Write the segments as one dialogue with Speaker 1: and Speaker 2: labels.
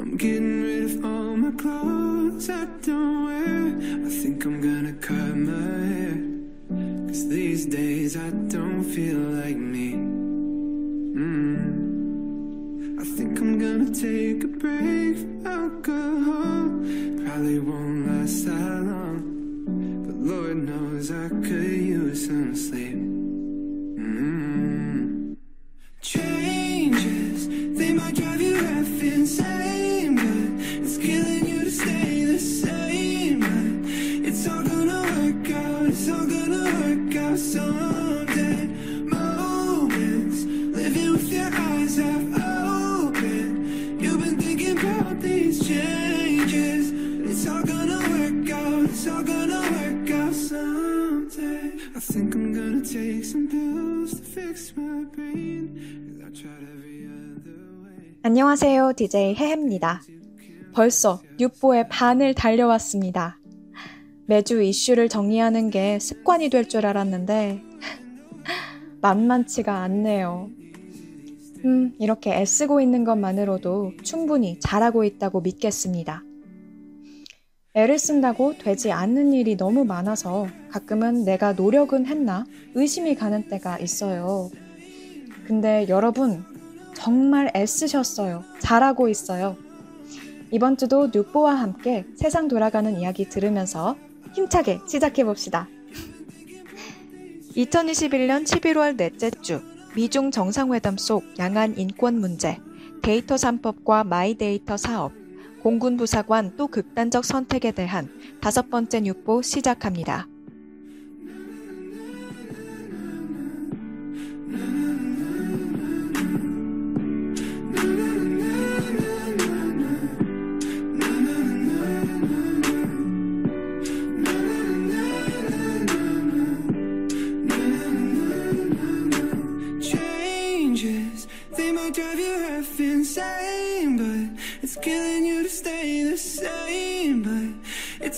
Speaker 1: I'm getting rid of all my clothes I don't wear. I think I'm gonna cut my hair. Cause these days I don't feel like me. Mm. I think I'm gonna take a break from alcohol. Probably won't last that long. But Lord knows I could use some sleep. Mm. It's all gonna work out someday. I think I'm gonna take some pills to fix my brain. 'cause I tried every other way.
Speaker 2: 안녕하세요. DJ 해해입니다. 벌써 뉴보의 반을 달려왔습니다. 매주 이슈를 정리하는 게 습관이 될 줄 알았는데 만만치가 않네요. 음, 이렇게 애쓰고 있는 것만으로도 충분히 잘하고 있다고 믿겠습니다. 애를 쓴다고 되지 않는 일이 너무 많아서 가끔은 내가 노력은 했나 의심이 가는 때가 있어요. 근데 여러분, 정말 애쓰셨어요. 잘하고 있어요. 이번 주도 뉴보와 함께 세상 돌아가는 이야기 들으면서 힘차게 시작해 봅시다. 2021년 11월 넷째 주 미중 정상회담 속 양안 인권 문제, 데이터 3법과 마이데이터 사업, 공군 부사관 또 극단적 선택에 대한 다섯 번째 뉴보 시작합니다.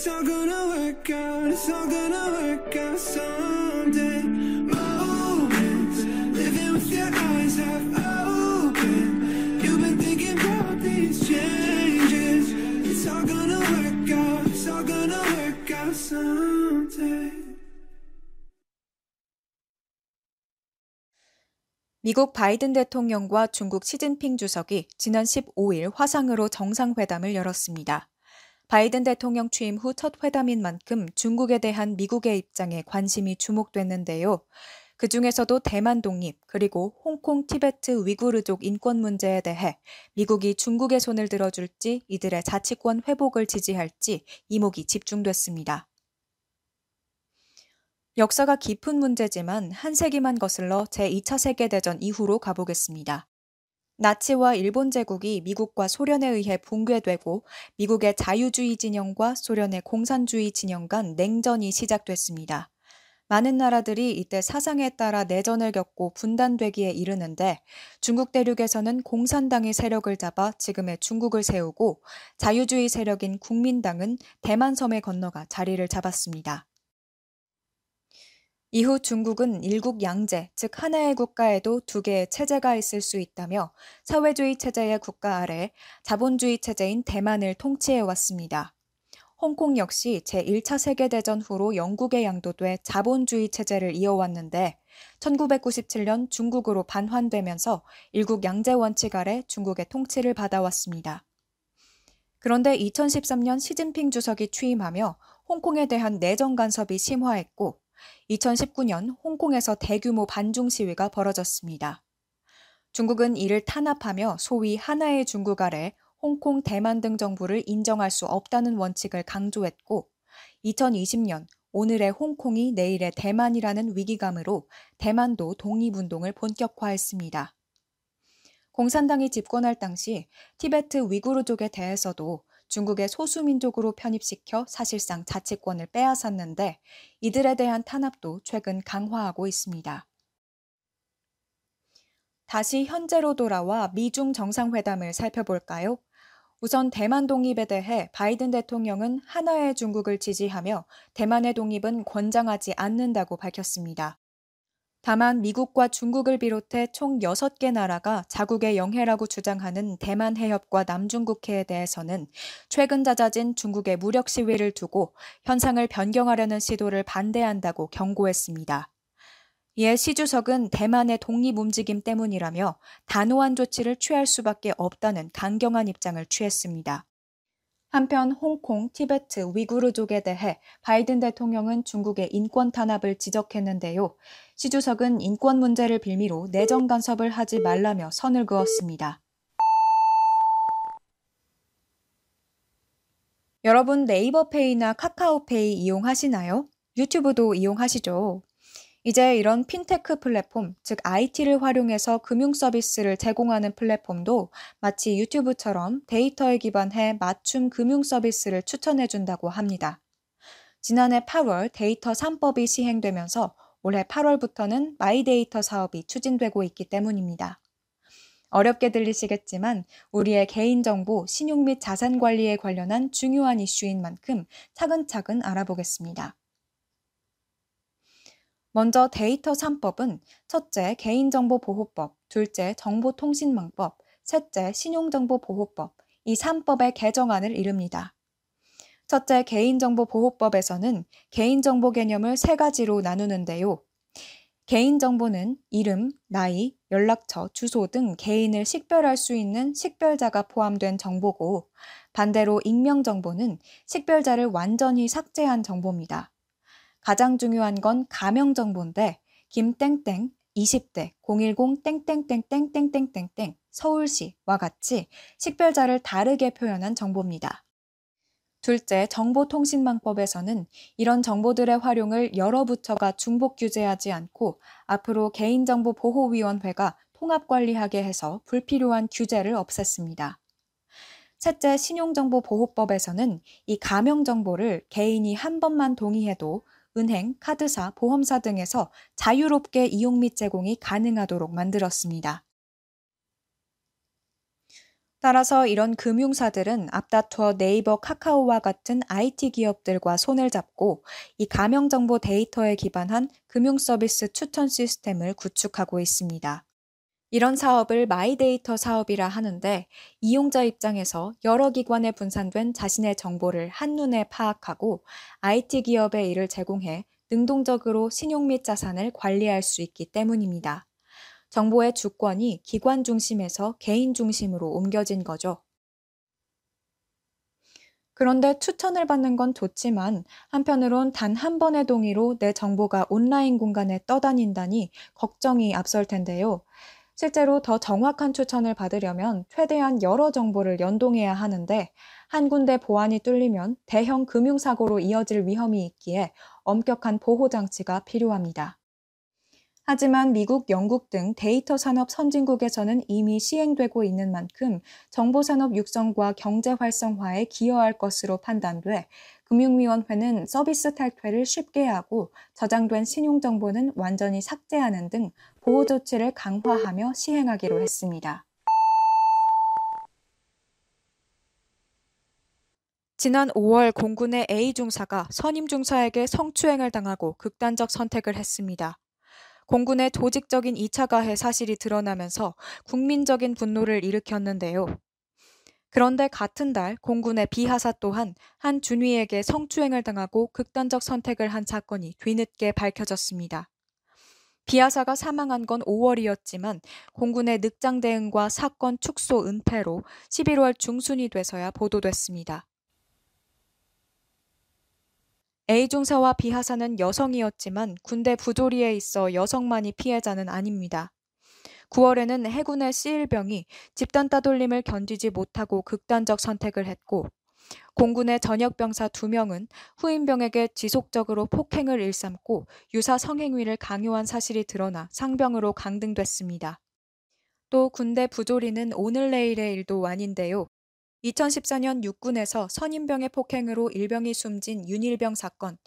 Speaker 1: It's all gonna work out, it's all gonna work out someday. Moments, living with your eyes half open. You've been thinking about these changes. It's all gonna work out, it's all gonna work out someday.
Speaker 2: 미국 바이든 대통령과 중국 시진핑 주석이 지난 15일 화상으로 정상회담을 열었습니다. 바이든 대통령 취임 후 첫 회담인 만큼 중국에 대한 미국의 입장에 관심이 주목됐는데요. 그 중에서도 대만 독립, 그리고 홍콩, 티베트, 위구르족 인권 문제에 대해 미국이 중국의 손을 들어줄지 이들의 자치권 회복을 지지할지 이목이 집중됐습니다. 역사가 깊은 문제지만 한 세기만 거슬러 제2차 세계대전 이후로 가보겠습니다. 나치와 일본 제국이 미국과 소련에 의해 붕괴되고 미국의 자유주의 진영과 소련의 공산주의 진영 간 냉전이 시작됐습니다. 많은 나라들이 이때 사상에 따라 내전을 겪고 분단되기에 이르는데 중국 대륙에서는 공산당이 세력을 잡아 지금의 중국을 세우고 자유주의 세력인 국민당은 대만 섬에 건너가 자리를 잡았습니다. 이후 중국은 일국 양제, 즉 하나의 국가에도 두 개의 체제가 있을 수 있다며 사회주의 체제의 국가 아래 자본주의 체제인 대만을 통치해 왔습니다. 홍콩 역시 제1차 세계대전 후로 영국에 양도돼 자본주의 체제를 이어왔는데 1997년 중국으로 반환되면서 일국 양제 원칙 아래 중국의 통치를 받아왔습니다. 그런데 2013년 시진핑 주석이 취임하며 홍콩에 대한 내정 간섭이 심화했고 2019년 홍콩에서 대규모 반중 시위가 벌어졌습니다. 중국은 이를 탄압하며 소위 하나의 중국 아래 홍콩, 대만 등 정부를 인정할 수 없다는 원칙을 강조했고 2020년 오늘의 홍콩이 내일의 대만이라는 위기감으로 대만도 독립운동을 본격화했습니다. 공산당이 집권할 당시 티베트 위구르족에 대해서도 중국의 소수민족으로 편입시켜 사실상 자치권을 빼앗았는데 이들에 대한 탄압도 최근 강화하고 있습니다. 다시 현재로 돌아와 미중 정상회담을 살펴볼까요? 우선 대만 독립에 대해 바이든 대통령은 하나의 중국을 지지하며 대만의 독립은 권장하지 않는다고 밝혔습니다. 다만 미국과 중국을 비롯해 총 6개 나라가 자국의 영해라고 주장하는 대만 해협과 남중국해에 대해서는 최근 잦아진 중국의 무력 시위를 두고 현상을 변경하려는 시도를 반대한다고 경고했습니다. 이에 시 주석은 대만의 독립 움직임 때문이라며 단호한 조치를 취할 수밖에 없다는 강경한 입장을 취했습니다. 한편 홍콩, 티베트, 위구르족에 대해 바이든 대통령은 중국의 인권 탄압을 지적했는데요. 시 주석은 인권 문제를 빌미로 내정 간섭을 하지 말라며 선을 그었습니다. 여러분 네이버페이나 카카오페이 이용하시나요? 유튜브도 이용하시죠? 이제 이런 핀테크 플랫폼, 즉 IT를 활용해서 금융 서비스를 제공하는 플랫폼도 마치 유튜브처럼 데이터에 기반해 맞춤 금융 서비스를 추천해 준다고 합니다. 지난해 8월 데이터 3법이 시행되면서 올해 8월부터는 마이데이터 사업이 추진되고 있기 때문입니다. 어렵게 들리시겠지만 우리의 개인정보, 신용 및 자산 관리에 관련한 중요한 이슈인 만큼 차근차근 알아보겠습니다. 먼저 데이터 3법은 첫째 개인정보보호법, 둘째 정보통신망법, 셋째 신용정보보호법, 이 3법의 개정안을 이릅니다. 첫째 개인정보보호법에서는 개인정보 개념을 세 가지로 나누는데요. 개인정보는 이름, 나이, 연락처, 주소 등 개인을 식별할 수 있는 식별자가 포함된 정보고 반대로 익명정보는 식별자를 완전히 삭제한 정보입니다. 가장 중요한 건 가명 정보인데 김땡땡 20대 010땡땡땡땡땡땡땡 서울시와 같이 식별자를 다르게 표현한 정보입니다. 둘째, 정보통신망법에서는 이런 정보들의 활용을 여러 부처가 중복 규제하지 않고 앞으로 개인정보보호위원회가 통합관리하게 해서 불필요한 규제를 없앴습니다. 셋째, 신용정보보호법에서는 이 가명정보를 개인이 한 번만 동의해도 은행, 카드사, 보험사 등에서 자유롭게 이용 및 제공이 가능하도록 만들었습니다. 따라서 이런 금융사들은 앞다투어 네이버, 카카오와 같은 IT 기업들과 손을 잡고 이 가명정보 데이터에 기반한 금융서비스 추천 시스템을 구축하고 있습니다. 이런 사업을 마이데이터 사업이라 하는데 이용자 입장에서 여러 기관에 분산된 자신의 정보를 한눈에 파악하고 IT 기업에 이를 제공해 능동적으로 신용 및 자산을 관리할 수 있기 때문입니다. 정보의 주권이 기관 중심에서 개인 중심으로 옮겨진 거죠. 그런데 추천을 받는 건 좋지만 한편으론 단 한 번의 동의로 내 정보가 온라인 공간에 떠다닌다니 걱정이 앞설 텐데요. 실제로 더 정확한 추천을 받으려면 최대한 여러 정보를 연동해야 하는데 한 군데 보안이 뚫리면 대형 금융사고로 이어질 위험이 있기에 엄격한 보호 장치가 필요합니다. 하지만 미국, 영국 등 데이터 산업 선진국에서는 이미 시행되고 있는 만큼 정보 산업 육성과 경제 활성화에 기여할 것으로 판단돼 금융위원회는 서비스 탈퇴를 쉽게 하고 저장된 신용정보는 완전히 삭제하는 등 보호 조치를 강화하며 시행하기로 했습니다. 지난 5월 공군의 A 중사가 선임 중사에게 성추행을 당하고 극단적 선택을 했습니다. 공군의 조직적인 2차 가해 사실이 드러나면서 국민적인 분노를 일으켰는데요. 그런데 같은 달 공군의 비하사 또한 한 준위에게 성추행을 당하고 극단적 선택을 한 사건이 뒤늦게 밝혀졌습니다. 비하사가 사망한 건 5월이었지만 공군의 늑장 대응과 사건 축소 은폐로 11월 중순이 돼서야 보도됐습니다. A 중사와 비하사는 여성이었지만 군대 부조리에 있어 여성만이 피해자는 아닙니다. 9월에는 해군의 C1병이 집단 따돌림을 견디지 못하고 극단적 선택을 했고 공군의 전역병사 2명은 후임병에게 지속적으로 폭행을 일삼고 유사 성행위를 강요한 사실이 드러나 상병으로 강등됐습니다. 또 군대 부조리는 오늘 내일의 일도 아닌데요. 2014년 육군에서 선임병의 폭행으로 일병이 숨진 윤일병 사건,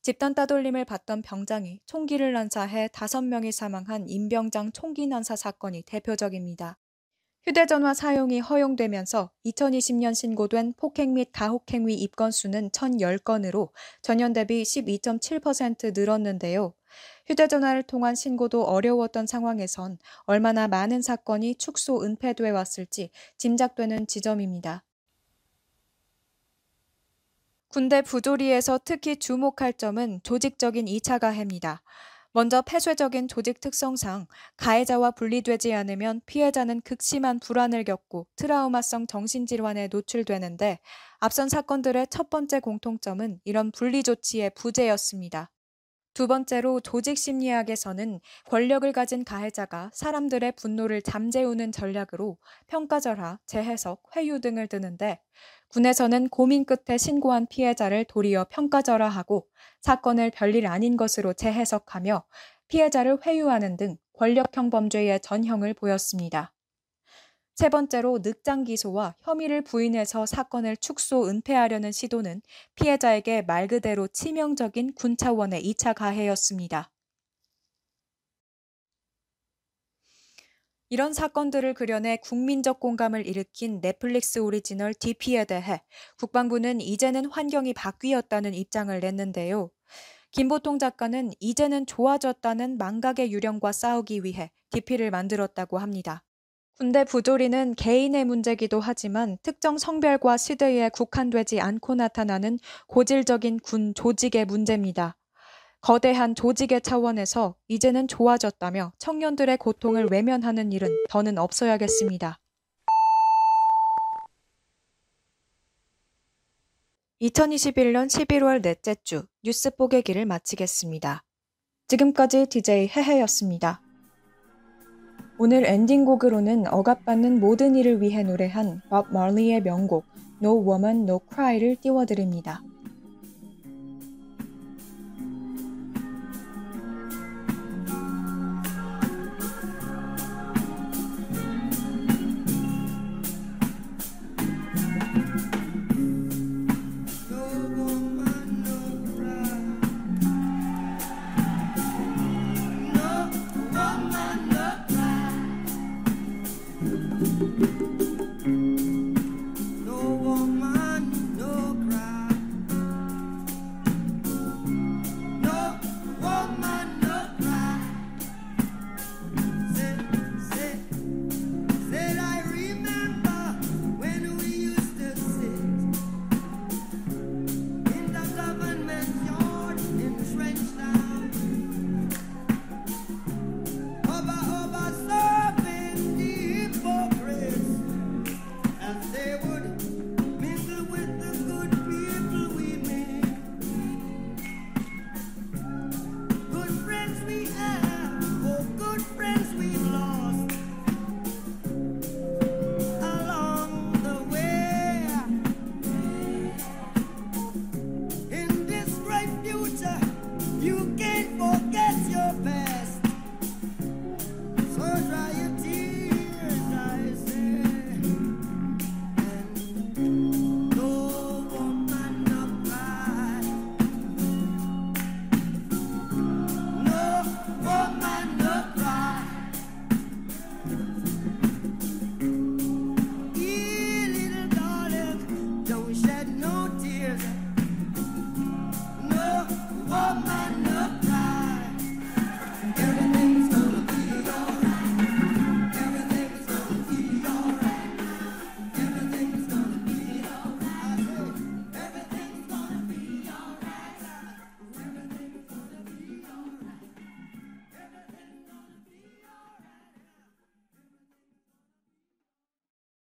Speaker 2: 집단 따돌림을 받던 병장이 총기를 난사해 다섯 명이 사망한 임병장 총기 난사 사건이 대표적입니다. 휴대전화 사용이 허용되면서 2020년 신고된 폭행 및 가혹행위 입건 수는 1,010건으로 전년 대비 12.7% 늘었는데요. 휴대전화를 통한 신고도 어려웠던 상황에선 얼마나 많은 사건이 축소 은폐돼 왔을지 짐작되는 지점입니다. 군대 부조리에서 특히 주목할 점은 조직적인 2차 가해입니다. 먼저 폐쇄적인 조직 특성상 가해자와 분리되지 않으면 피해자는 극심한 불안을 겪고 트라우마성 정신질환에 노출되는데 앞선 사건들의 첫 번째 공통점은 이런 분리 조치의 부재였습니다. 두 번째로 조직 심리학에서는 권력을 가진 가해자가 사람들의 분노를 잠재우는 전략으로 평가절하, 재해석, 회유 등을 드는데 군에서는 고민 끝에 신고한 피해자를 도리어 평가절하하고 사건을 별일 아닌 것으로 재해석하며 피해자를 회유하는 등 권력형 범죄의 전형을 보였습니다. 세 번째로 늑장 기소와 혐의를 부인해서 사건을 축소 은폐하려는 시도는 피해자에게 말 그대로 치명적인 군 차원의 2차 가해였습니다. 이런 사건들을 그려내 국민적 공감을 일으킨 넷플릭스 오리지널 DP에 대해 국방부는 이제는 환경이 바뀌었다는 입장을 냈는데요. 김보통 작가는 이제는 좋아졌다는 망각의 유령과 싸우기 위해 DP를 만들었다고 합니다. 군대 부조리는 개인의 문제기도 하지만 특정 성별과 시대에 국한되지 않고 나타나는 고질적인 군 조직의 문제입니다. 거대한 조직의 차원에서 이제는 좋아졌다며 청년들의 고통을 외면하는 일은 더는 없어야겠습니다. 2021년 11월 넷째 주 뉴스 뽀개기를 마치겠습니다. 지금까지 DJ 해해였습니다. 오늘 엔딩곡으로는 억압받는 모든 이를 위해 노래한 밥 말리의 명곡 No Woman No Cry를 띄워드립니다.
Speaker 3: Amen.